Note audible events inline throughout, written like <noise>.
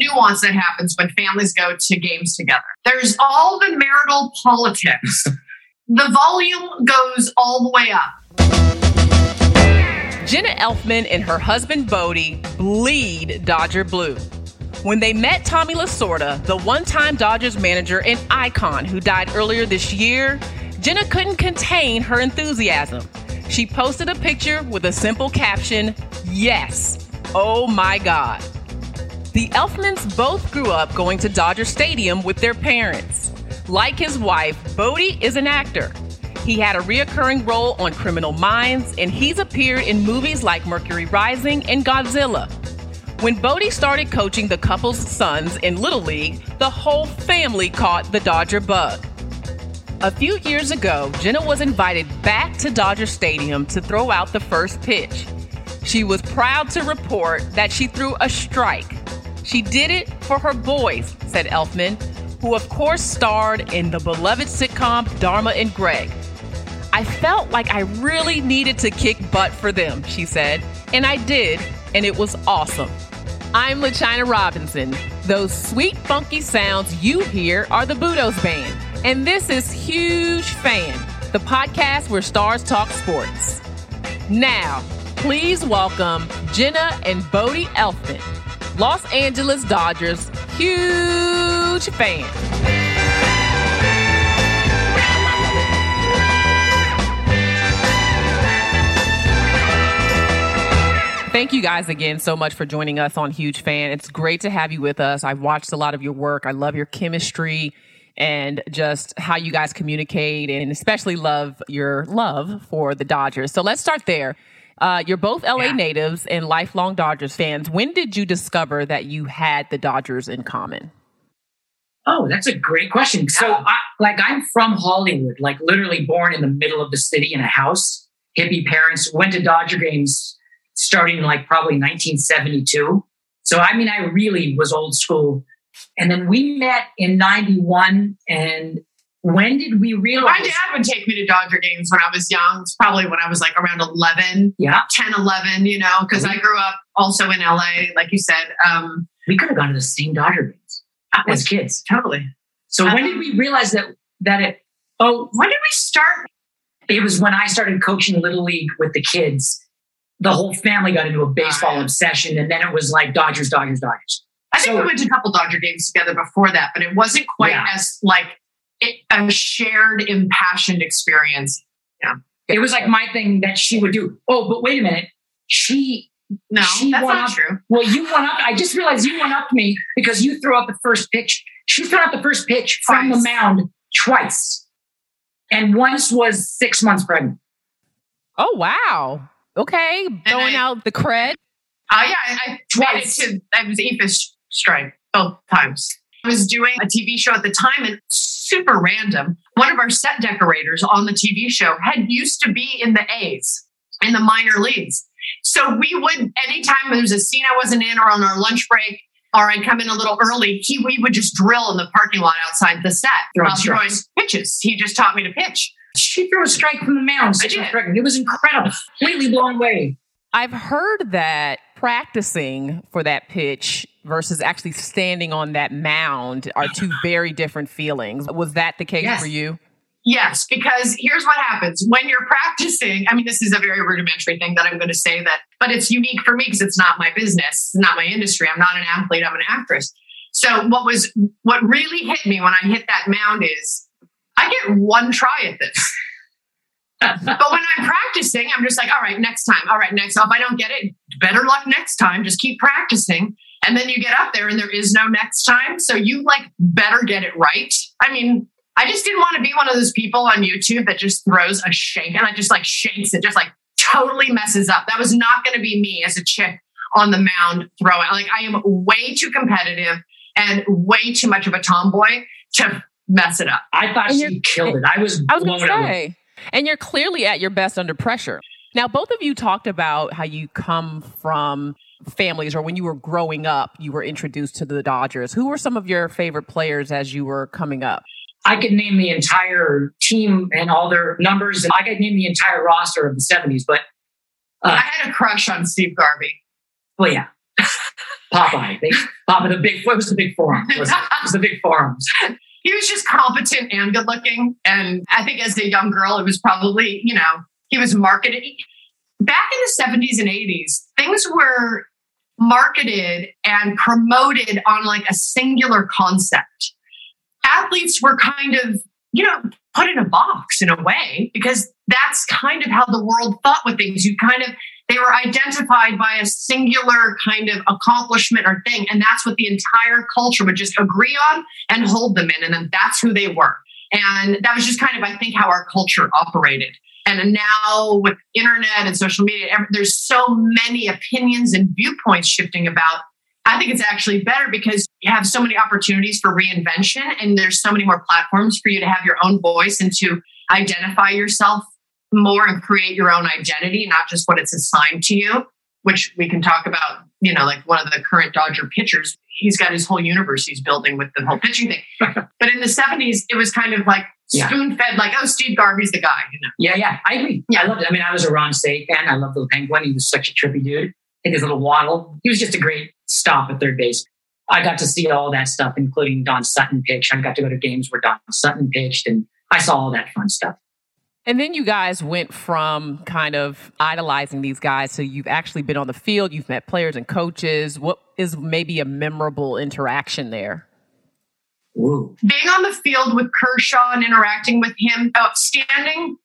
Nuance that happens when families go to games together. There's all the marital politics. <laughs> the volume goes all the way up. Jenna Elfman and her husband Bodhi bleed Dodger blue. When they met Tommy Lasorda, the one time Dodgers manager and icon who died earlier this year, Jenna couldn't contain her enthusiasm. She posted a picture with a simple caption Yes, oh my God. The Elfmans both grew up going to Dodger Stadium with their parents. Like his wife, Bodhi is an actor. He had a reoccurring role on Criminal Minds, and he's appeared in movies like Mercury Rising and Godzilla. When Bodhi started coaching the couple's sons in Little League, the whole family caught the Dodger bug. A few years ago, Jenna was invited back to Dodger Stadium to throw out the first pitch. She was proud to report that she threw a strike. She did it for her boys, said Elfman, who of course starred in the beloved sitcom Dharma and Greg. I felt like I really needed to kick butt for them, she said, and I did, and it was awesome. I'm LaChina Robinson. Those sweet, funky sounds you hear are the Budos Band, and this is Huge Fan, the podcast where stars talk sports. Now, please welcome Jenna and Bodhi Elfman, Los Angeles Dodgers huge fan. Thank you guys again so much for joining us on Huge Fan. It's great to have you with us. I've watched a lot of your work. I love your chemistry and just how you guys communicate and especially love your love for the Dodgers. So let's start there. Uh, you're both LA yeah. natives and lifelong Dodgers fans. When did you discover that you had the Dodgers in common? Oh, that's a great question. So, I, like, I'm from Hollywood, like, literally born in the middle of the city in a house. Hippie parents went to Dodger games starting like probably 1972. So, I mean, I really was old school. And then we met in 91 and when did we realize? My dad would take me to Dodger games when I was young. It's probably when I was like around 11, yeah. 10, 11, you know, because mm-hmm. I grew up also in LA, like you said. Um, we could have gone to the same Dodger games as kids. Totally. So um, when did we realize that, that it, oh, when did we start? It was when I started coaching Little League with the kids. The whole family got into a baseball uh, obsession, and then it was like Dodgers, Dodgers, Dodgers. I think so, we went to a couple Dodger games together before that, but it wasn't quite yeah. as like a shared impassioned experience. Yeah. It was like my thing that she would do. Oh, but wait a minute. She no, she that's not up, true. Well, you went up. I just realized you went up to me because you threw out the first pitch. She threw out the first pitch twice. from the mound twice, and once was six months pregnant. Oh wow! Okay, throwing I, out the cred. Oh yeah, I, I twice. To, I was Eephus strike both times. I was doing a TV show at the time, and super random. One of our set decorators on the TV show had used to be in the A's in the minor leagues. So we would, anytime there was a scene I wasn't in or on our lunch break, or I'd come in a little early, he we would just drill in the parking lot outside the set, throwing, uh, throwing pitches. He just taught me to pitch. She threw a strike from the mound. I did. It was incredible. Completely blown away. I've heard that practicing for that pitch versus actually standing on that mound are two very different feelings. Was that the case yes. for you? Yes, because here's what happens when you're practicing. I mean, this is a very rudimentary thing that I'm going to say that, but it's unique for me because it's not my business, not my industry. I'm not an athlete, I'm an actress. So what was what really hit me when I hit that mound is I get one try at this. <laughs> but when I'm practicing, I'm just like, all right, next time. All right, next. If I don't get it, better luck next time. Just keep practicing. And then you get up there and there is no next time. So you like better get it right. I mean, I just didn't want to be one of those people on YouTube that just throws a shake and I just like shakes it, just like totally messes up. That was not going to be me as a chick on the mound throwing. Like I am way too competitive and way too much of a tomboy to mess it up. I thought she killed it. I was, I was blown away. And you're clearly at your best under pressure. Now, both of you talked about how you come from families or when you were growing up, you were introduced to the Dodgers. Who were some of your favorite players as you were coming up? I could name the entire team and all their numbers, and I could name the entire roster of the 70s, but uh, I had a crush on Steve Garvey. Well, yeah. <laughs> Popeye. They, Popeye, the big, what was the big forum? It was, it was the big forums. <laughs> He was just competent and good looking. And I think as a young girl, it was probably, you know, he was marketed. Back in the 70s and 80s, things were marketed and promoted on like a singular concept. Athletes were kind of, you know, put in a box in a way because that's kind of how the world thought with things. You kind of they were identified by a singular kind of accomplishment or thing. And that's what the entire culture would just agree on and hold them in. And then that's who they were. And that was just kind of, I think, how our culture operated. And now with internet and social media, there's so many opinions and viewpoints shifting about. I think it's actually better because you have so many opportunities for reinvention and there's so many more platforms for you to have your own voice and to identify yourself more and create your own identity, not just what it's assigned to you, which we can talk about, you know, like one of the current Dodger pitchers. He's got his whole universe he's building with the whole pitching thing. <laughs> but in the 70s, it was kind of like spoon fed, like, oh, Steve Garvey's the guy. You know? Yeah, yeah. I agree. Yeah, I loved it. I mean, I was a Ron Cey fan. I loved the penguin. He was such a trippy dude. And his little waddle. He was just a great stop at third base. I got to see all that stuff, including Don Sutton pitch. I got to go to games where Don Sutton pitched, and I saw all that fun stuff. And then you guys went from kind of idolizing these guys so you've actually been on the field, you've met players and coaches. What is maybe a memorable interaction there? Ooh. Being on the field with Kershaw and interacting with him, outstanding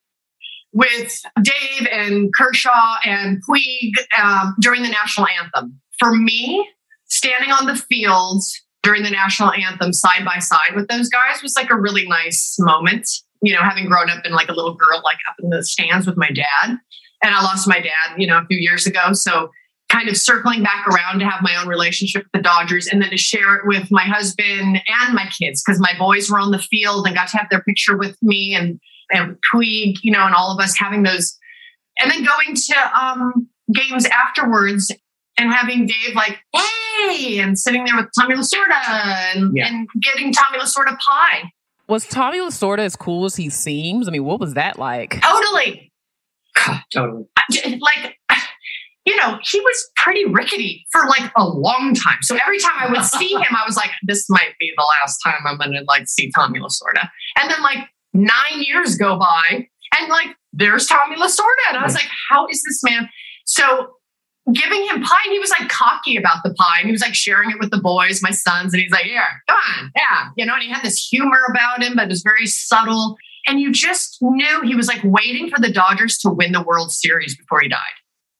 with Dave and Kershaw and Puig um, during the national anthem. For me, standing on the field during the national anthem side by side with those guys was like a really nice moment you know, having grown up in like a little girl, like up in the stands with my dad. And I lost my dad, you know, a few years ago. So kind of circling back around to have my own relationship with the Dodgers and then to share it with my husband and my kids because my boys were on the field and got to have their picture with me and and Puig, you know, and all of us having those, and then going to um, games afterwards and having Dave like, hey, and sitting there with Tommy Lasorda and, yeah. and getting Tommy Lasorda pie. Was Tommy Lasorda as cool as he seems? I mean, what was that like? Totally. <laughs> totally. Like, you know, he was pretty rickety for like a long time. So every time I would <laughs> see him, I was like, this might be the last time I'm going to like see Tommy Lasorda. And then like nine years go by and like there's Tommy Lasorda. And I was like, how is this man? So giving him pie and he was like cocky about the pie and he was like sharing it with the boys my sons and he's like yeah come on yeah you know and he had this humor about him but it was very subtle and you just knew he was like waiting for the dodgers to win the world series before he died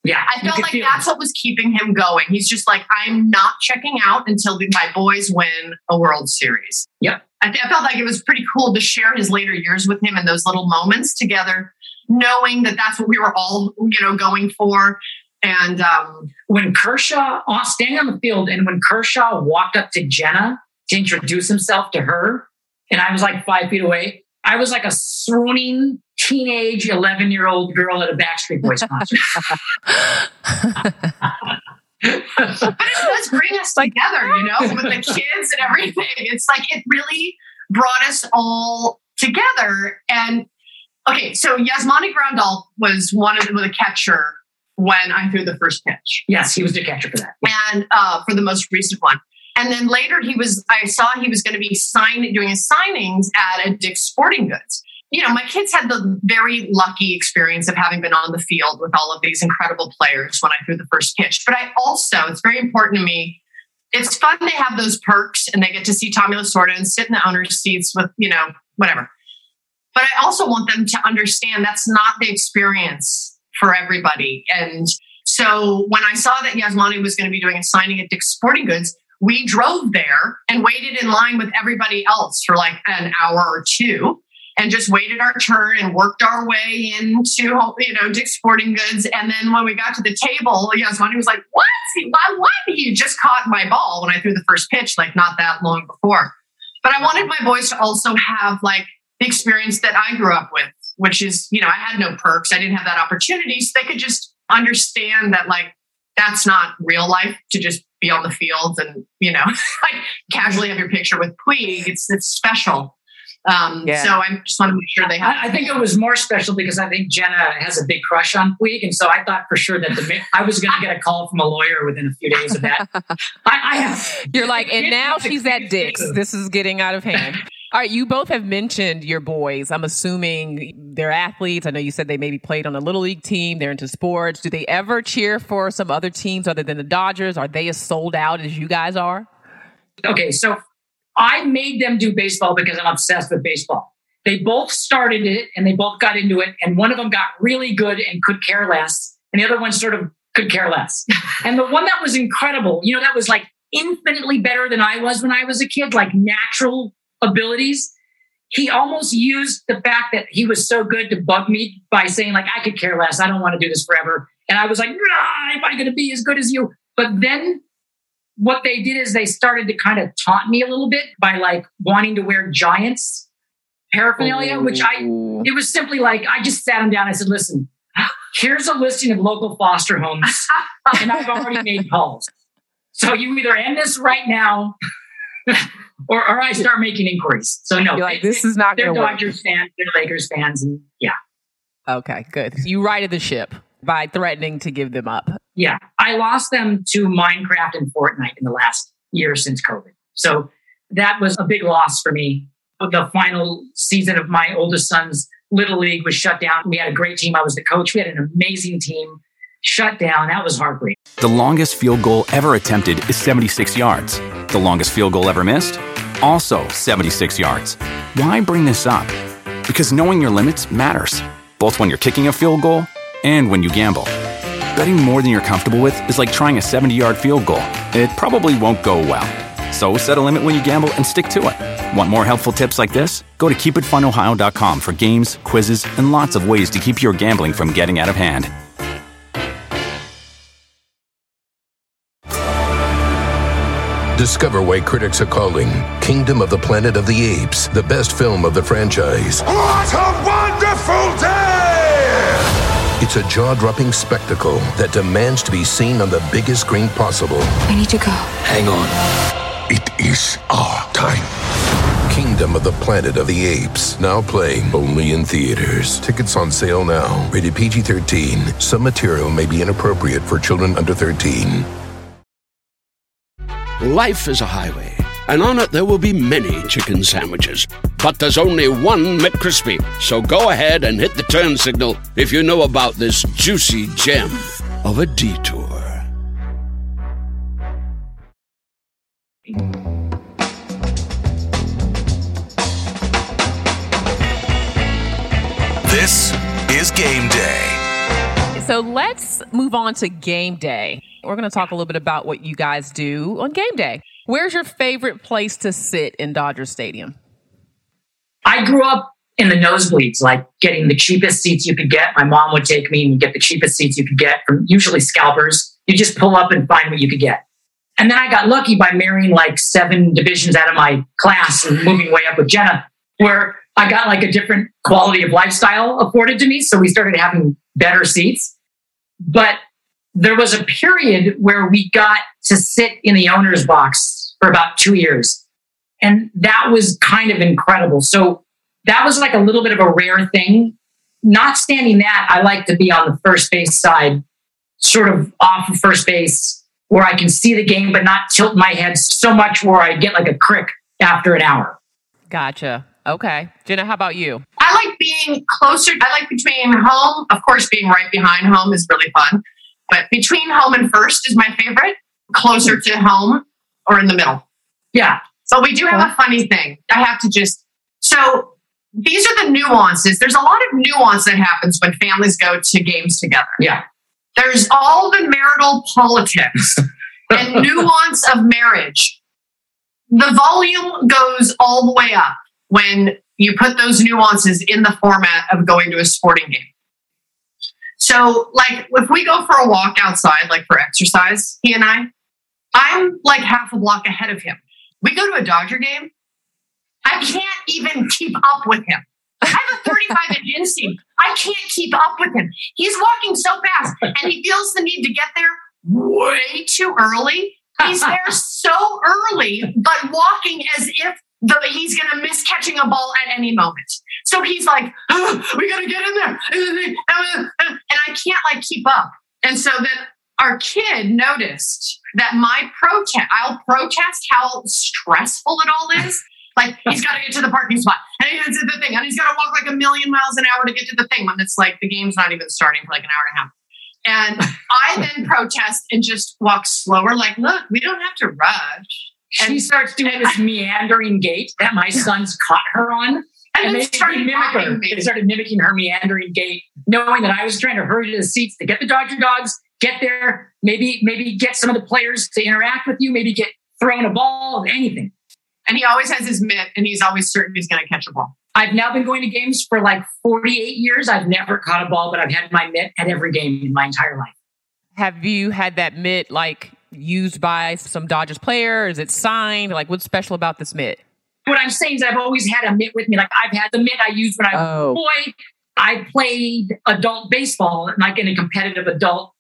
yeah i felt like that's what was keeping him going. He's just like i'm not checking out until my boys win a world series. Yep I, I felt like it was pretty cool to share his later years with him and those little moments together knowing that that's what we were all you know going for. And um, when Kershaw, uh, standing on the field, and when Kershaw walked up to Jenna to introduce himself to her, and I was like five feet away, I was like a swooning teenage 11 year old girl at a Backstreet Boys <laughs> concert. but it does bring us together, you know, with the <laughs> kids and everything. It's like it really brought us all together. And okay, so Yasmani Grandal was one of the, the catcher when I threw the first pitch. Yes, he was the catcher for that. And uh, for the most recent one. And then later he was, I saw he was going to be signing, doing his signings at a Dick's Sporting Goods. You know, my kids had the very lucky experience of having been on the field with all of these incredible players when I threw the first pitch. But I also, it's very important to me. It's fun they have those perks and they get to see Tommy Lasorda and sit in the owner's seats with, you know, whatever. But I also want them to understand that's not the experience for everybody. And so when I saw that Yasmani was going to be doing a signing at Dick's Sporting Goods, we drove there and waited in line with everybody else for like an hour or two and just waited our turn and worked our way into you know Dick's Sporting Goods. And then when we got to the table, Yasmani was like, "What? Why? What? You just caught my ball when I threw the first pitch, like not that long before." But I wanted my boys to also have like the experience that I grew up with, which is you know I had no perks, I didn't have that opportunity, so they could just understand that like that's not real life to just be on the field and you know <laughs> like casually have your picture with Puig. It's it's special. Um, yeah. So I just want to make sure they have. I, I, think it was more special because I think Jenna has a big crush on Puig, and so I thought for sure that the I was going to get a call from a lawyer within a few days of that. <laughs> I, I have. You're like, and now she's at Dick's. This is getting out of hand. All right, you both have mentioned your boys. I'm assuming they're athletes. I know you said they maybe played on a little league team. They're into sports. Do they ever cheer for some other teams other than the Dodgers? Are they as sold out as you guys are? Okay, so I made them do baseball because I'm obsessed with baseball. They both started it and they both got into it, and one of them got really good and could care less, and the other one sort of could care less. <laughs> and the one that was incredible, you know, that was like infinitely better than I was when I was a kid, like natural abilities, he almost used the fact that he was so good to bug me by saying, like, I could care less. I don't want to do this forever. And I was like, nah, am I going to be as good as you? But then what they did is they started to kind of taunt me a little bit by like wanting to wear giants paraphernalia, which I, it was simply like, I just sat him down. I said, listen, here's a listing of local foster homes, <laughs> and I've already made calls. So you either end this right now <laughs> or, or I start making inquiries. So no, like this is not going to work. They're Dodgers fans, they're Lakers fans, and yeah. Okay, good. You righted the ship by threatening to give them up. Yeah, I lost them to Minecraft and Fortnite in the last year since COVID. So that was a big loss for me. The final season of my oldest son's little league was shut down. We had a great team. I was the coach. We had an amazing team. Shut down. That was heartbreaking. The longest field goal ever attempted is 76 yards. The longest field goal ever missed? Also 76 yards. Why bring this up? Because knowing your limits matters, both when you're kicking a field goal and when you gamble. Betting more than you're comfortable with is like trying a 70 yard field goal. It probably won't go well. So set a limit when you gamble and stick to it. Want more helpful tips like this? Go to keepitfunohio.com for games, quizzes, and lots of ways to keep your gambling from getting out of hand. Discover why critics are calling Kingdom of the Planet of the Apes the best film of the franchise. What a wonderful day! It's a jaw dropping spectacle that demands to be seen on the biggest screen possible. I need to go. Hang on. It is our time. Kingdom of the Planet of the Apes, now playing only in theaters. Tickets on sale now. Rated PG 13. Some material may be inappropriate for children under 13. Life is a highway, and on it there will be many chicken sandwiches. But there's only one McCrispy. So go ahead and hit the turn signal if you know about this juicy gem of a detour. This is game day. So let's move on to game day. We're going to talk a little bit about what you guys do on game day. Where's your favorite place to sit in Dodger Stadium? I grew up in the nosebleeds, like getting the cheapest seats you could get. My mom would take me and get the cheapest seats you could get from usually scalpers. You just pull up and find what you could get. And then I got lucky by marrying like seven divisions out of my class and moving way up with Jenna, where I got like a different quality of lifestyle afforded to me. So we started having better seats. But there was a period where we got to sit in the owner's box for about two years. And that was kind of incredible. So that was like a little bit of a rare thing. Not standing that, I like to be on the first base side, sort of off of first base, where I can see the game, but not tilt my head so much where I get like a crick after an hour. Gotcha. Okay. Jenna, how about you? I I like being closer. I like between home. Of course, being right behind home is really fun. But between home and first is my favorite. Closer to home or in the middle. Yeah. So we do have a funny thing. I have to just so these are the nuances. There's a lot of nuance that happens when families go to games together. Yeah. There's all the marital politics <laughs> and nuance of marriage. The volume goes all the way up when you put those nuances in the format of going to a sporting game. So, like, if we go for a walk outside, like for exercise, he and I, I'm like half a block ahead of him. We go to a Dodger game, I can't even keep up with him. I have a 35 inch inseam. I can't keep up with him. He's walking so fast and he feels the need to get there way too early. He's there so early, but walking as if the, he's going to miss catching a ball at any moment. So he's like, oh, we got to get in there. And I can't like keep up. And so then our kid noticed that my protest, I'll protest how stressful it all is. <laughs> Like he's got to get to the parking spot and he's at the thing and he's got to walk like a million miles an hour to get to the thing when it's like the game's not even starting for like an hour and a half. And <laughs> I then protest and just walk slower, like, look, we don't have to rush. And she starts doing this meandering gait that my sons caught her on. And, and they started mimicking her. They started mimicking her meandering gait, knowing that I was trying to hurry to the seats to get the Dodger dogs, get there, maybe, maybe get some of the players to interact with you, maybe get thrown a ball, anything. And he always has his mitt and he's always certain he's going to catch a ball. I've now been going to games for like 48 years. I've never caught a ball, but I've had my mitt at every game in my entire life. Have you had that mitt like used by some Dodgers player? Is it signed? Like, what's special about this mitt? What I'm saying is, I've always had a mitt with me. Like, I've had the mitt I used when I was oh. a boy. I played adult baseball, like in a competitive adult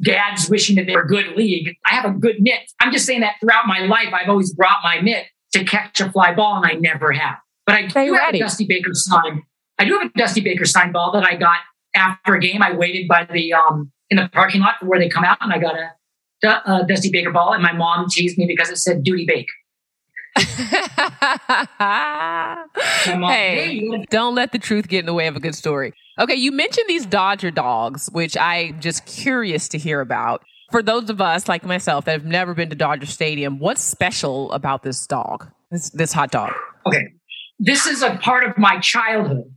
dads wishing that they were good league. I have a good mitt. I'm just saying that throughout my life, I've always brought my mitt to catch a fly ball, and I never have. But I Stay do ready. have a Dusty Baker sign. I do have a Dusty Baker sign ball that I got after a game. I waited by the um in the parking lot for where they come out, and I got a, a Dusty Baker ball, and my mom teased me because it said "Duty Bake." <laughs> mom, hey, hey, don't let the truth get in the way of a good story. Okay, you mentioned these Dodger dogs, which I'm just curious to hear about for those of us like myself that have never been to Dodger Stadium, what's special about this dog, this, this hot dog? Okay. This is a part of my childhood.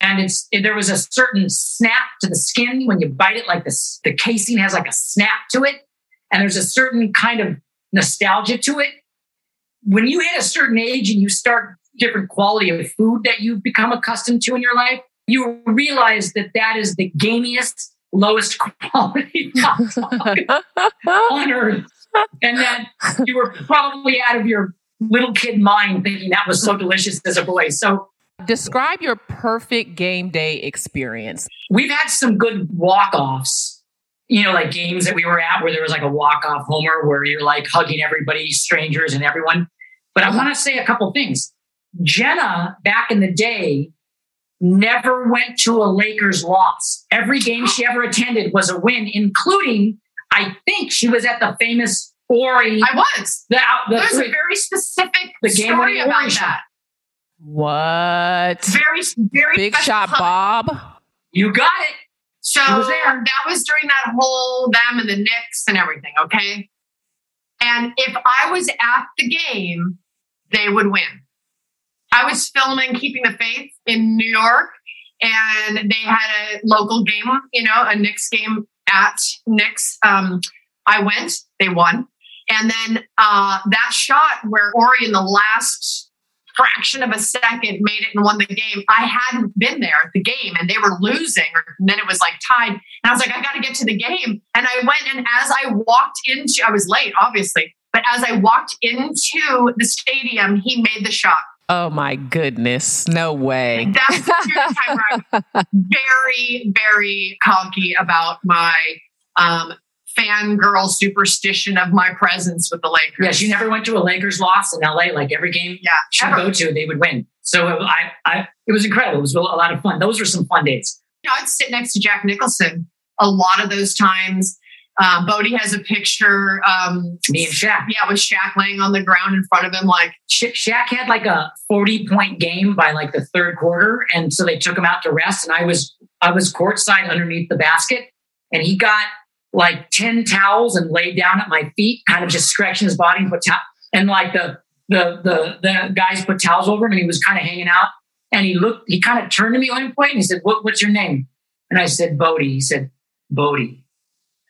And it's there was a certain snap to the skin when you bite it, like this the casing has like a snap to it. And there's a certain kind of nostalgia to it. When you hit a certain age and you start different quality of food that you've become accustomed to in your life, you realize that that is the gamiest lowest quality <laughs> <laughs> on earth. And then you were probably out of your little kid mind thinking that was so delicious as a boy. So describe your perfect game day experience. We've had some good walk-offs, you know, like games that we were at where there was like a walk-off homer where you're like hugging everybody, strangers and everyone. But I uh-huh. want to say a couple things. Jenna, back in the day, never went to a Lakers loss. Every game she ever attended was a win, including, I think she was at the famous Horry. I was. The, the, There's a very specific the game story about that. What? Very, very big shot, Bob. You got it. So was that was during that whole them and the Knicks and everything. Okay. And if I was at the game, they would win. I was filming Keeping the Faith in New York, and they had a local game, you know, a Knicks game at Knicks. Um, I went, they won. And then uh, that shot where Horry in the last fraction of a second made it and won the game. I hadn't been there at the game and they were losing, and then it was like tied. And I was like, I got to get to the game. And I went, and as I walked into, I was late, obviously, but as I walked into the stadium, he made the shot. Oh my goodness. No way. That's the <laughs> time where I'm very, very cocky about my um, fangirl superstition of my presence with the Lakers. Yes, you never went to a Lakers loss in LA. Like every game yeah, you go to, they would win. So I, I, it was incredible. It was a lot of fun. Those were some fun dates. You know, I'd sit next to Jack Nicholson a lot of those times. Um, Bodhi has a picture. Um, Me and Shaq. Yeah, with Shaq laying on the ground in front of him, like Sha- Shaq had like a 40 point game by like the third quarter. And so they took him out to rest. And I was, I was courtside underneath the basket and he got like 10 towels and laid down at my feet, kind of just stretching his body and put towel. And like the, the, the, the guys put towels over him and he was kind of hanging out. And he looked, he kind of turned to me at one point and he said, what, what's your name? And I said, Bodhi. He said, Bodhi.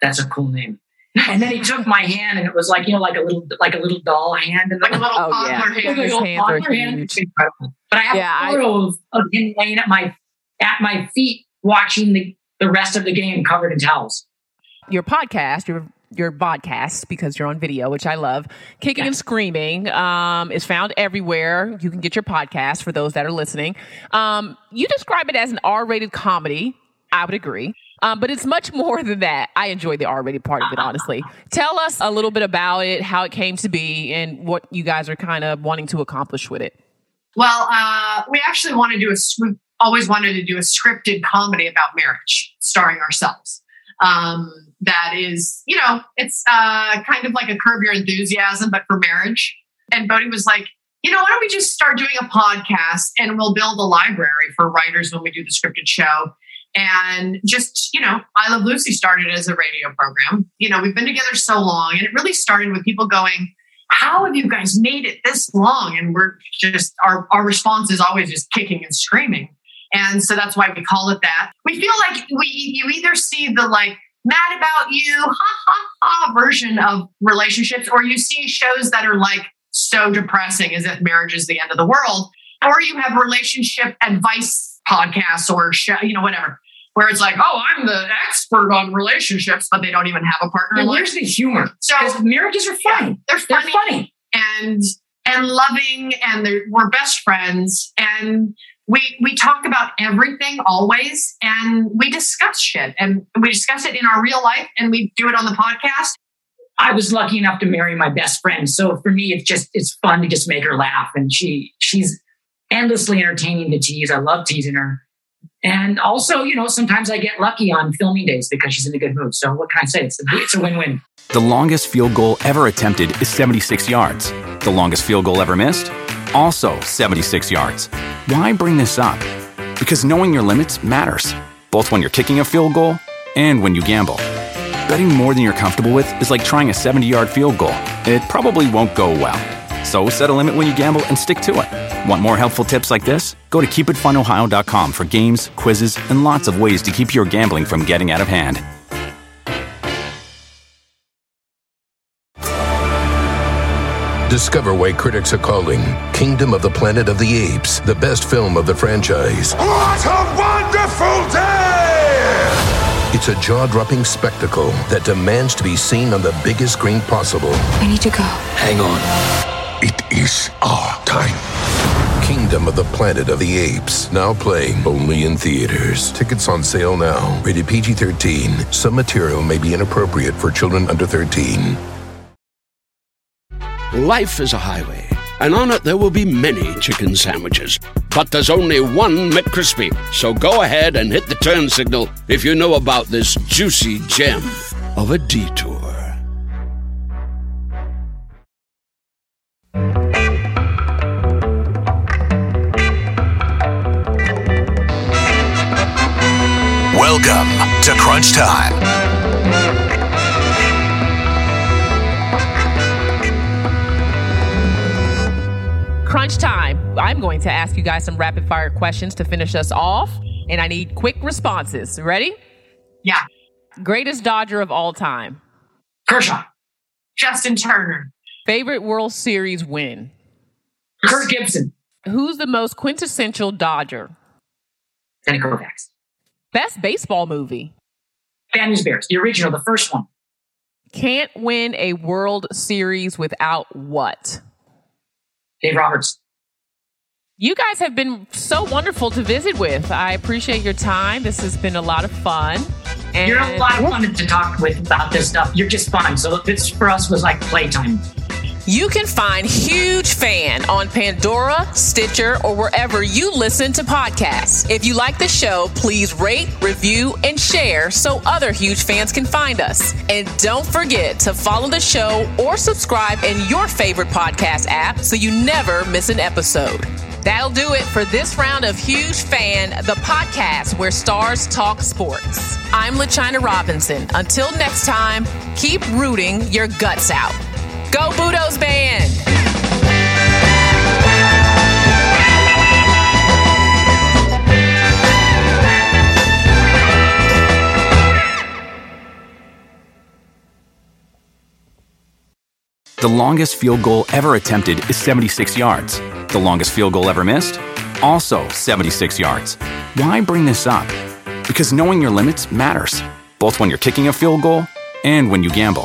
That's a cool name. And then he took my hand and it was like, you know, like a little, like a little doll hand. And like a little Oh, toddler yeah. hand. like His little hands are toddler hand. huge. But I have Yeah, I- a photo of, of him laying at my at my feet watching the, the rest of the game covered in towels. your podcast, your your podcast, because you're on video, which I love. Kicking and Screaming um, is found everywhere. You can get your podcast for those that are listening. Um, you describe it as an R-rated comedy. I would agree. Um, but it's much more than that. I enjoy the R-rated part of it, honestly. Tell us a little bit about it, how it came to be, and what you guys are kind of wanting to accomplish with it. Well, uh, we actually want to do a. We always wanted to do a scripted comedy about marriage, starring ourselves. Um, that is, you know, it's uh, kind of like a Curb Your Enthusiasm, but for marriage. And Bodhi was like, you know, why don't we just start doing a podcast and we'll build a library for writers when we do the scripted show. And just, you know, I Love Lucy started as a radio program. You know, we've been together so long, and it really started with people going, how have you guys made it this long? And we're just, our, our response is always just kicking and screaming. And so that's why we call it that. We feel like we, you either see the like mad about you, ha ha ha version of relationships, or you see shows that are like so depressing as if marriage is the end of the world, or you have relationship advice podcasts or show, you know, whatever, where it's like, oh, I'm the expert on relationships, but they don't even have a partner. And where's the humor? So- marriages are funny. They're They're funny funny. and and loving and we're best friends and we we talk about everything always and we discuss shit and we discuss it in our real life and we do it on the podcast I was lucky enough to marry my best friend. So for me, it's just it's fun to just make her laugh. And she she's endlessly entertaining to tease. I love teasing her. And also, you know, sometimes I get lucky on filming days because she's in a good mood. So what can I say? It's a, it's a win-win. The longest field goal ever attempted is 76 yards. The longest field goal ever missed? Also 76 yards. Why bring this up? Because knowing your limits matters, both when you're kicking a field goal and when you gamble. Betting more than you're comfortable with is like trying a 70 yard field goal. It probably won't go well. So set a limit when you gamble and stick to it. Want more helpful tips like this? Go to keepitfunohio.com for games, quizzes, and lots of ways to keep your gambling from getting out of hand. Discover why critics are calling Kingdom of the Planet of the Apes the best film of the franchise. What a wonderful day! It's a jaw dropping spectacle that demands to be seen on the biggest screen possible. I need to go. Hang on. It is our time. Kingdom of the Planet of the Apes, now playing only in theaters. Tickets on sale now. Rated PG 13. Some material may be inappropriate for children under 13. Life is a highway, and on it there will be many chicken sandwiches. But there's only one McCrispy. So go ahead and hit the turn signal if you know about this juicy gem of a detour. Welcome to Crunch Time. Crunch time. I'm going to ask you guys some rapid fire questions to finish us off, and I need quick responses. Ready? yeah Greatest Dodger of all time. Kershaw, justin turner Favorite World Series win. Kirk Gibson, Who's the most quintessential Dodger? Sandy Koufax, Best baseball movie. Bad News Bears, the original, the first one. Can't win a World Series without what? Dave Roberts. You guys have been so wonderful to visit with. I appreciate your time. This has been a lot of fun. And You're a lot of fun to talk with about this stuff. You're just fun. So this for us was like playtime. You can find Huge Fan on Pandora, Stitcher, or wherever you listen to podcasts. If you like the show, please rate, review, and share so other huge fans can find us. And don't forget to follow the show or subscribe in your favorite podcast app so you never miss an episode. That'll do it for this round of Huge Fan, the podcast where stars talk sports. I'm LaChina Robinson. Until next time, keep rooting your guts out. Go Budos Band! The longest field goal ever attempted is 76 yards. The longest field goal ever missed? Also 76 yards. Why bring this up? Because knowing your limits matters, both when you're kicking a field goal and when you gamble.